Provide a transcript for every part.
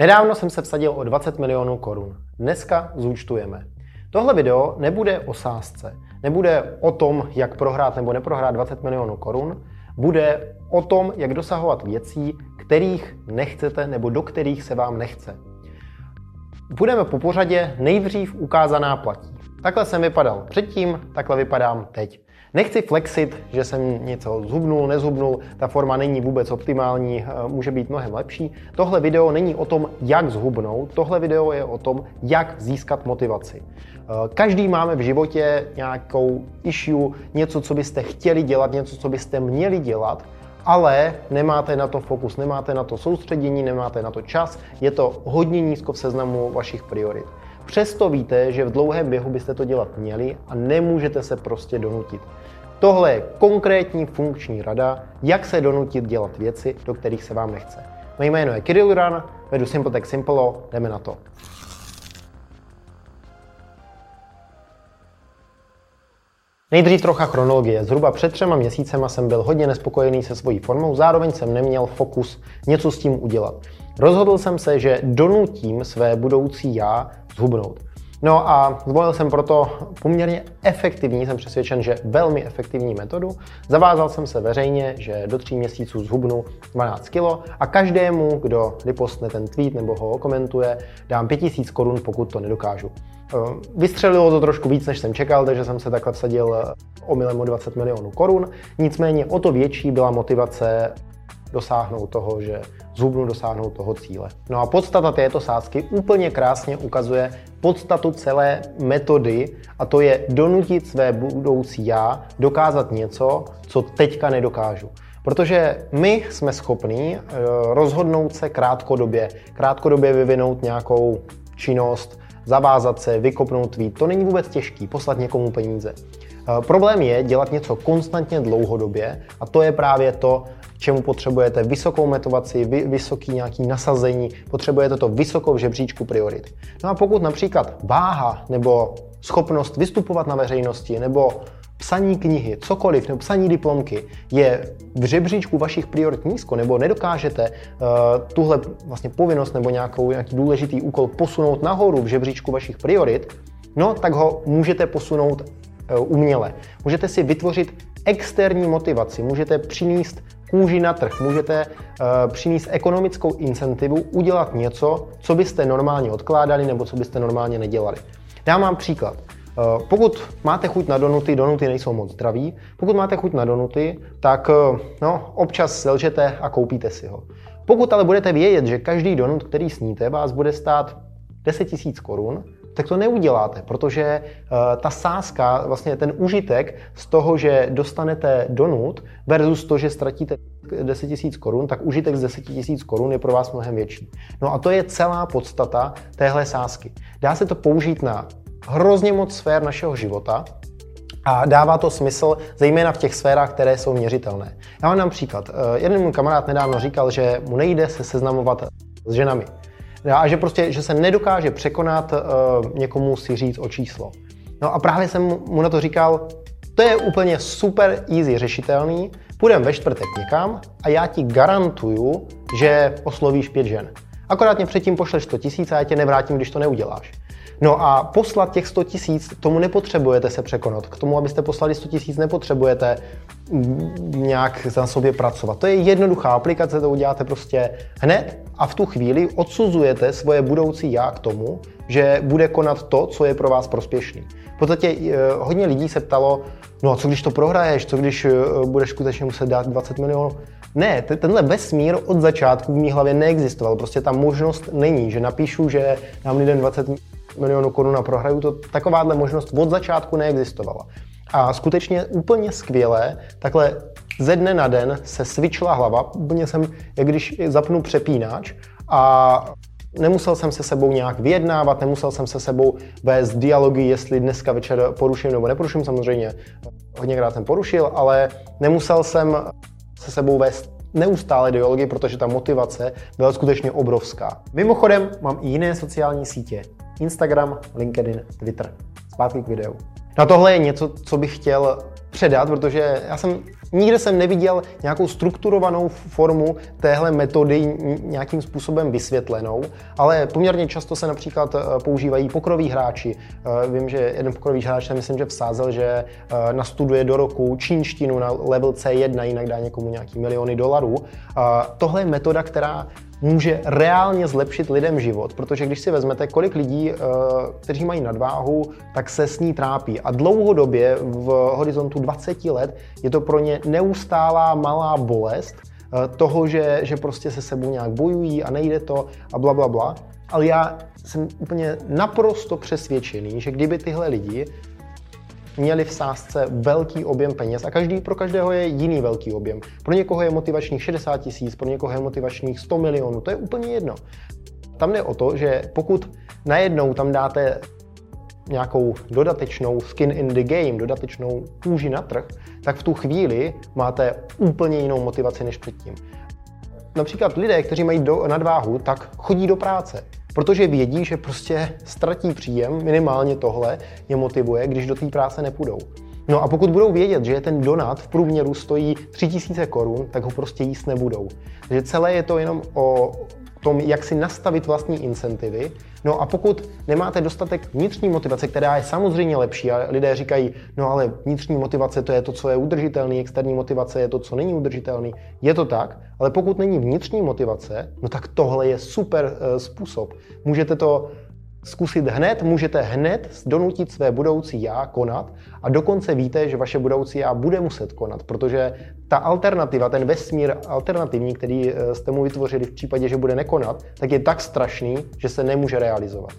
Nedávno jsem se vsadil o 20 milionů korun. Dneska zúčtujeme. Tohle video nebude o sázce, nebude o tom, jak prohrát nebo neprohrát 20 milionů korun, bude o tom, jak dosahovat věcí, kterých nechcete nebo do kterých se vám nechce. Budeme po pořadě nejdřív ukázaná platí. Takhle jsem vypadal předtím, takhle vypadám teď. Nechci flexit, že jsem něco zhubnul, nezhubnul, ta forma není vůbec optimální, eh, může být mnohem lepší. Tohle video není o tom, jak zhubnout, tohle video je o tom, jak získat motivaci. Eh, každý máme v životě nějakou issue, něco, co byste chtěli dělat, něco, co byste měli dělat, ale nemáte na to fokus, nemáte na to soustředění, nemáte na to čas, je to hodně nízko v seznamu vašich priorit. Přesto víte, že v dlouhém běhu byste to dělat měli a nemůžete se prostě donutit. Tohle je konkrétní funkční rada, jak se donutit dělat věci, do kterých se vám nechce. Moje jméno je Kirill Ran, vedu Simple Simple, jdeme na to. Nejdřív trocha chronologie. Zhruba před třema měsícema jsem byl hodně nespokojený se svojí formou, zároveň jsem neměl fokus něco s tím udělat. Rozhodl jsem se, že donutím své budoucí já zhubnout. No a zvolil jsem proto poměrně efektivní, jsem přesvědčen, že velmi efektivní metodu. Zavázal jsem se veřejně, že do tří měsíců zhubnu 12 kg a každému, kdo vypostne ten tweet nebo ho komentuje, dám 5000 korun, pokud to nedokážu. Eh, vystřelilo to trošku víc, než jsem čekal, takže jsem se takhle vsadil eh, omylem o 20 milionů korun. Nicméně o to větší byla motivace dosáhnout toho, že zhubnu dosáhnout toho cíle. No a podstata této sázky úplně krásně ukazuje podstatu celé metody a to je donutit své budoucí já dokázat něco, co teďka nedokážu. Protože my jsme schopní eh, rozhodnout se krátkodobě, krátkodobě vyvinout nějakou činnost, zavázat se, vykopnout tweet. To není vůbec těžký, poslat někomu peníze. Eh, problém je dělat něco konstantně dlouhodobě a to je právě to, čemu potřebujete vysokou motivaci, vysoký nějaký nasazení, potřebujete to vysokou v žebříčku priorit. No a pokud například váha nebo schopnost vystupovat na veřejnosti nebo psaní knihy, cokoliv, nebo psaní diplomky je v žebříčku vašich priorit nízko, nebo nedokážete uh, tuhle vlastně povinnost nebo nějakou, nějaký důležitý úkol posunout nahoru v žebříčku vašich priorit, no tak ho můžete posunout uh, uměle. Můžete si vytvořit externí motivaci, můžete přinést kůži na trh, můžete uh, přinést ekonomickou incentivu, udělat něco, co byste normálně odkládali nebo co byste normálně nedělali. Dám vám příklad. Uh, pokud máte chuť na donuty, donuty nejsou moc zdraví. Pokud máte chuť na donuty, tak uh, no, občas selžete a koupíte si ho. Pokud ale budete vědět, že každý donut, který sníte, vás bude stát 10 000 korun, tak to neuděláte, protože uh, ta sázka, vlastně ten užitek z toho, že dostanete donut versus to, že ztratíte 10 000 korun, tak užitek z 10 000 korun je pro vás mnohem větší. No a to je celá podstata téhle sázky. Dá se to použít na hrozně moc sfér našeho života, a dává to smysl, zejména v těch sférách, které jsou měřitelné. Já vám dám příklad. Eh, jeden můj kamarád nedávno říkal, že mu nejde se seznamovat s ženami. A že prostě, že se nedokáže překonat uh, někomu si říct o číslo. No a právě jsem mu na to říkal, to je úplně super easy řešitelný, půjdeme ve čtvrtek někam a já ti garantuju, že oslovíš pět žen. Akorát mě předtím pošleš 100 tisíc a já tě nevrátím, když to neuděláš. No a poslat těch 100 tisíc, tomu nepotřebujete se překonat. K tomu, abyste poslali 100 tisíc, nepotřebujete nějak za sobě pracovat. To je jednoduchá aplikace, to uděláte prostě hned a v tu chvíli odsuzujete svoje budoucí já k tomu, že bude konat to, co je pro vás prospěšný. V podstatě eh, hodně lidí se ptalo, no a co když to prohraješ, co když eh, budeš skutečně muset dát 20 milionů. Ne, tenhle vesmír od začátku v mý hlavě neexistoval. Prostě ta možnost není, že napíšu, že dám lidem 20 milionů korun a prohraju to. Takováhle možnost od začátku neexistovala. A skutečně úplně skvělé, takhle ze dne na den se svičila hlava, úplně jsem, jak když zapnu přepínač a Nemusel jsem se sebou nějak vyjednávat, nemusel jsem se sebou vést dialogy, jestli dneska večer poruším nebo neporuším. Samozřejmě hodněkrát jsem porušil, ale nemusel jsem se sebou vést neustále dialogy, protože ta motivace byla skutečně obrovská. Mimochodem mám i jiné sociální sítě. Instagram, LinkedIn, Twitter. Zpátky k videu. Na tohle je něco, co bych chtěl předat, protože já jsem Nikde jsem neviděl nějakou strukturovanou formu téhle metody nějakým způsobem vysvětlenou, ale poměrně často se například eh, používají pokroví hráči. Eh, vím, že jeden pokrový hráč, myslím, že vsázel, že eh, nastuduje do roku čínštinu na level C1, jinak dá někomu nějaký miliony dolarů. Tohle je metoda, která může reálně zlepšit lidem život, protože když si vezmete, kolik lidí, kteří mají nadváhu, tak se s ní trápí. A dlouhodobě v horizontu 20 let je to pro ně neustálá malá bolest eh, toho, že, že prostě se sebou nějak bojují a nejde to a bla, bla, bla. Ale já jsem úplně naprosto přesvědčený, že kdyby tyhle lidi měli v sázce velký objem peněz a každý pro každého je jiný velký objem. Pro někoho je motivačních 60 tisíc, pro někoho je motivačních 100 milionů, to je úplně jedno. Tam jde o to, že pokud najednou tam dáte nějakou dodatečnou skin in the game, dodatečnou kůži na trh, tak v tu chvíli máte úplně jinou motivaci než předtím. Například lidé, kteří mají do, nadváhu, tak chodí do práce, protože vědí, že prostě ztratí příjem, minimálně tohle je motivuje, když do té práce nepůjdou. No a pokud budou vědět, že ten donat v průměru stojí 3000 korun, tak ho prostě jíst nebudou. Takže celé je to jenom o tom, jak si nastavit vlastní incentivy. No a pokud nemáte dostatek vnitřní motivace, která je samozřejmě lepší a lidé říkají, no ale vnitřní motivace to je to, co je udržitelný, externí motivace je to, co není udržitelný. Je to tak, ale pokud není vnitřní motivace, no tak tohle je super uh, způsob. Můžete to zkusit hned, můžete hned donutit své budoucí já konat a dokonce víte, že vaše budoucí já bude muset konat, protože ta alternativa, ten vesmír alternativní, který eh, jste mu vytvořili v případě, že bude nekonat, tak je tak strašný, že se nemůže realizovat.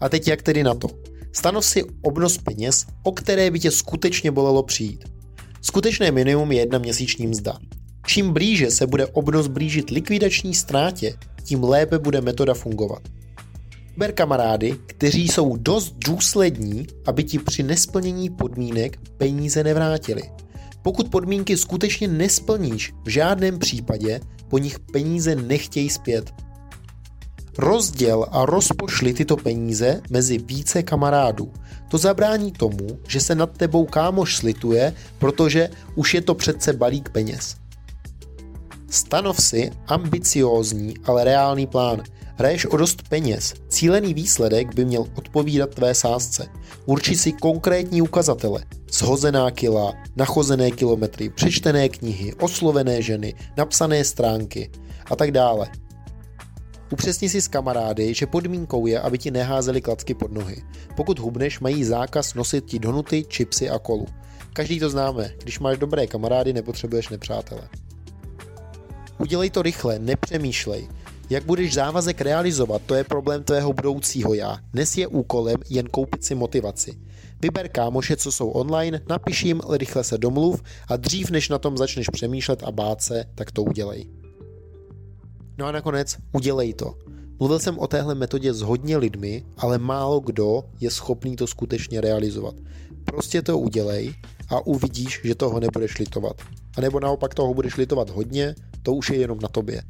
A teď jak tedy na to? Stanov si obnos peněz, o které by tě skutečně bolelo přijít. Skutečné minimum je jedna měsíční mzda. Čím blíže se bude obnos blížit likvidační ztrátě, tím lépe bude metoda fungovat. Ber kamarády, kteří jsou dost důslední, aby ti při nesplnění podmínek peníze nevrátili. Pokud podmínky skutečně nesplníš, v žádném případě po nich peníze nechtějí zpět. Rozděl a rozpošli tyto peníze mezi více kamarádů. To zabrání tomu, že se nad tebou kámoš slituje, protože už je to přece balík peněz. Stanov si ambiciózní, ale reálný plán – Hraješ o dost peněz. Cílený výsledek by měl odpovídat tvé sázce. Urči si konkrétní ukazatele. Shozená kila, nachozené kilometry, přečtené knihy, oslovené ženy, napsané stránky a tak dále. Upřesni si s kamarády, že podmínkou je, aby ti neházeli klacky pod nohy. Pokud hubneš, mají zákaz nosit ti donuty, čipsy a kolu. Každý to známe, když máš dobré kamarády, nepotřebuješ nepřátele. Udělej to rychle, nepřemýšlej. Jak budeš závazek realizovat, to je problém tvého budoucího já. Dnes je úkolem jen koupit si motivaci. Vyber kámoše, co jsou online, napiš jim, rychle se domluv a dřív, než na tom začneš přemýšlet a bát se, tak to udělej. No a nakonec udělej to. Mluvil jsem o téhle metodě s hodně lidmi, ale málo kdo je schopný to skutečně realizovat. Prostě to udělej a uvidíš, že toho nebudeš litovat. A nebo naopak toho budeš litovat hodně, to už je jenom na tobě.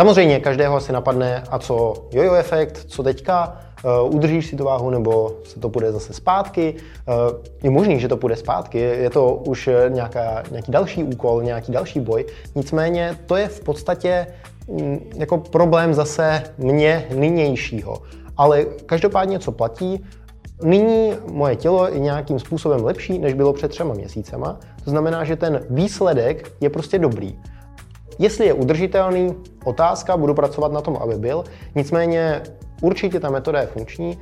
Samozřejmě každého si napadne, a co jojo efekt, co teďka, uh, udržíš si tu váhu nebo se to půjde zase zpátky. Uh, je možný, že to půjde zpátky, je to už nějaká, nějaký další úkol, nějaký další boj. Nicméně to je v podstatě mm, jako problém zase mě nynějšího. Ale každopádně, co platí, Nyní moje tělo je nějakým způsobem lepší, než bylo před třema měsícema. To znamená, že ten výsledek je prostě dobrý. Jestli je udržitelný, otázka, budu pracovat na tom, aby byl. Nicméně určitě ta metoda je funkční.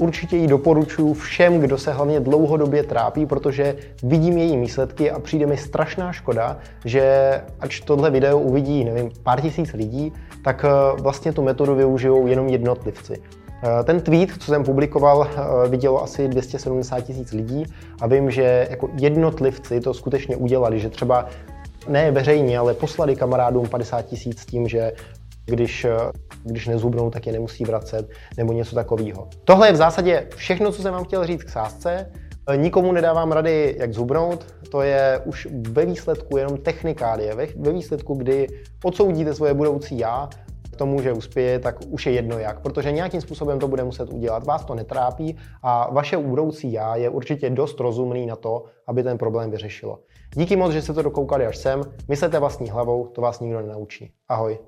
Určitě ji doporučuji všem, kdo se hlavně dlouhodobě trápí, protože vidím její výsledky a přijde mi strašná škoda, že ač tohle video uvidí, nevím, pár tisíc lidí, tak eh, vlastně tu metodu využijou jenom jednotlivci. Eh, ten tweet, co jsem publikoval, eh, vidělo asi 270 tisíc lidí a vím, že jako jednotlivci to skutečně udělali, že třeba ne veřejně, ale poslali kamarádům 50 tisíc s tím, že když, když nezhubnou, tak je nemusí vracet, nebo něco takového. Tohle je v zásadě všechno, co jsem vám chtěl říct k sázce. Nikomu nedávám rady, jak zhubnout, to je už ve výsledku jenom technikálie, ve, výsledku, kdy odsoudíte svoje budoucí já, tomu, že uspěje, tak už je jedno jak, protože nějakým způsobem to bude muset udělat. Vás to netrápí a vaše budoucí já je určitě dost rozumný na to, aby ten problém vyřešilo. Díky moc, že jste to dokoukali až sem. Myslete vlastní hlavou, to vás nikdo nenaučí. Ahoj.